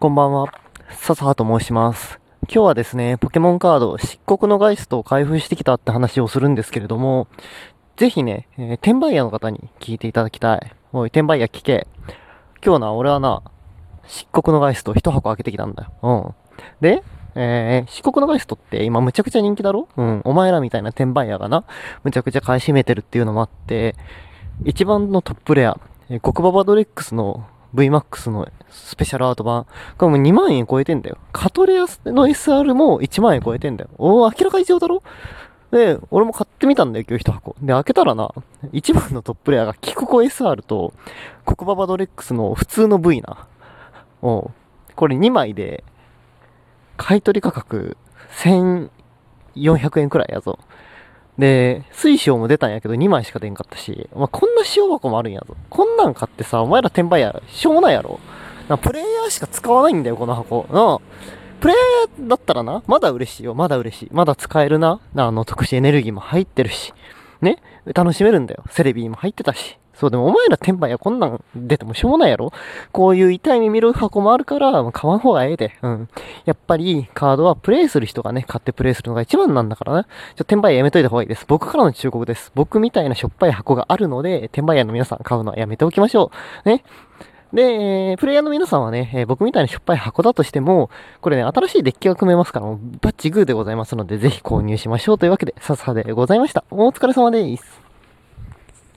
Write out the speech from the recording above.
こんばんは。笹葉と申します。今日はですね、ポケモンカード、漆黒のガイストを開封してきたって話をするんですけれども、ぜひね、えー転売屋の方に聞いていただきたい。おい、転売屋聞け。今日な、俺はな、漆黒のガイスト一箱開けてきたんだよ。うん。で、えー、漆黒のガイストって今むちゃくちゃ人気だろ？うん。お前らみたいな転売屋がな、むちゃくちゃ買い占めてるっていうのもあって、一番のトップレア、えー、極ババドレックスの VMAX のスペシャルアート版。これもう2万円超えてんだよ。カトレアの SR も1万円超えてんだよ。おー、明らか異常だろ？で、俺も買ってみたんだよ、今日一箱。で、開けたらな、一番のトップレアがキクコ SR と、コクババドレックスの普通の V な。おうこれ2枚で、買い取り価格1400円くらいやぞ。で、水晶も出たんやけど2枚しか出んかったし、まあ、こんな塩箱もあるんやぞ。こんなん買ってさ、お前ら転売や、しょうもないやろ。なプレイヤーしか使わないんだよ、この箱。なあプレイヤーだったらな、まだ嬉しいよ、まだ嬉しい。まだ使えるな。あの、特殊エネルギーも入ってるし。ね楽しめるんだよ。セレビーも入ってたし。そう、でもお前ら転売やこんなん出てもしょうもないやろこういう痛い目見る箱もあるから、買わん方がええで。うん。やっぱり、カードはプレイする人がね、買ってプレイするのが一番なんだからね。ちょ、転売屋やめといた方がいいです。僕からの忠告です。僕みたいなしょっぱい箱があるので、転売屋の皆さん買うのはやめておきましょう。ね。で、えープレイヤーの皆さんはね、えー僕みたいなしょっぱい箱だとしても、これね、新しいデッキが組めますから、バッチグーでございますので、ぜひ購入しましょうというわけで、さっさでございました。お疲れ様です。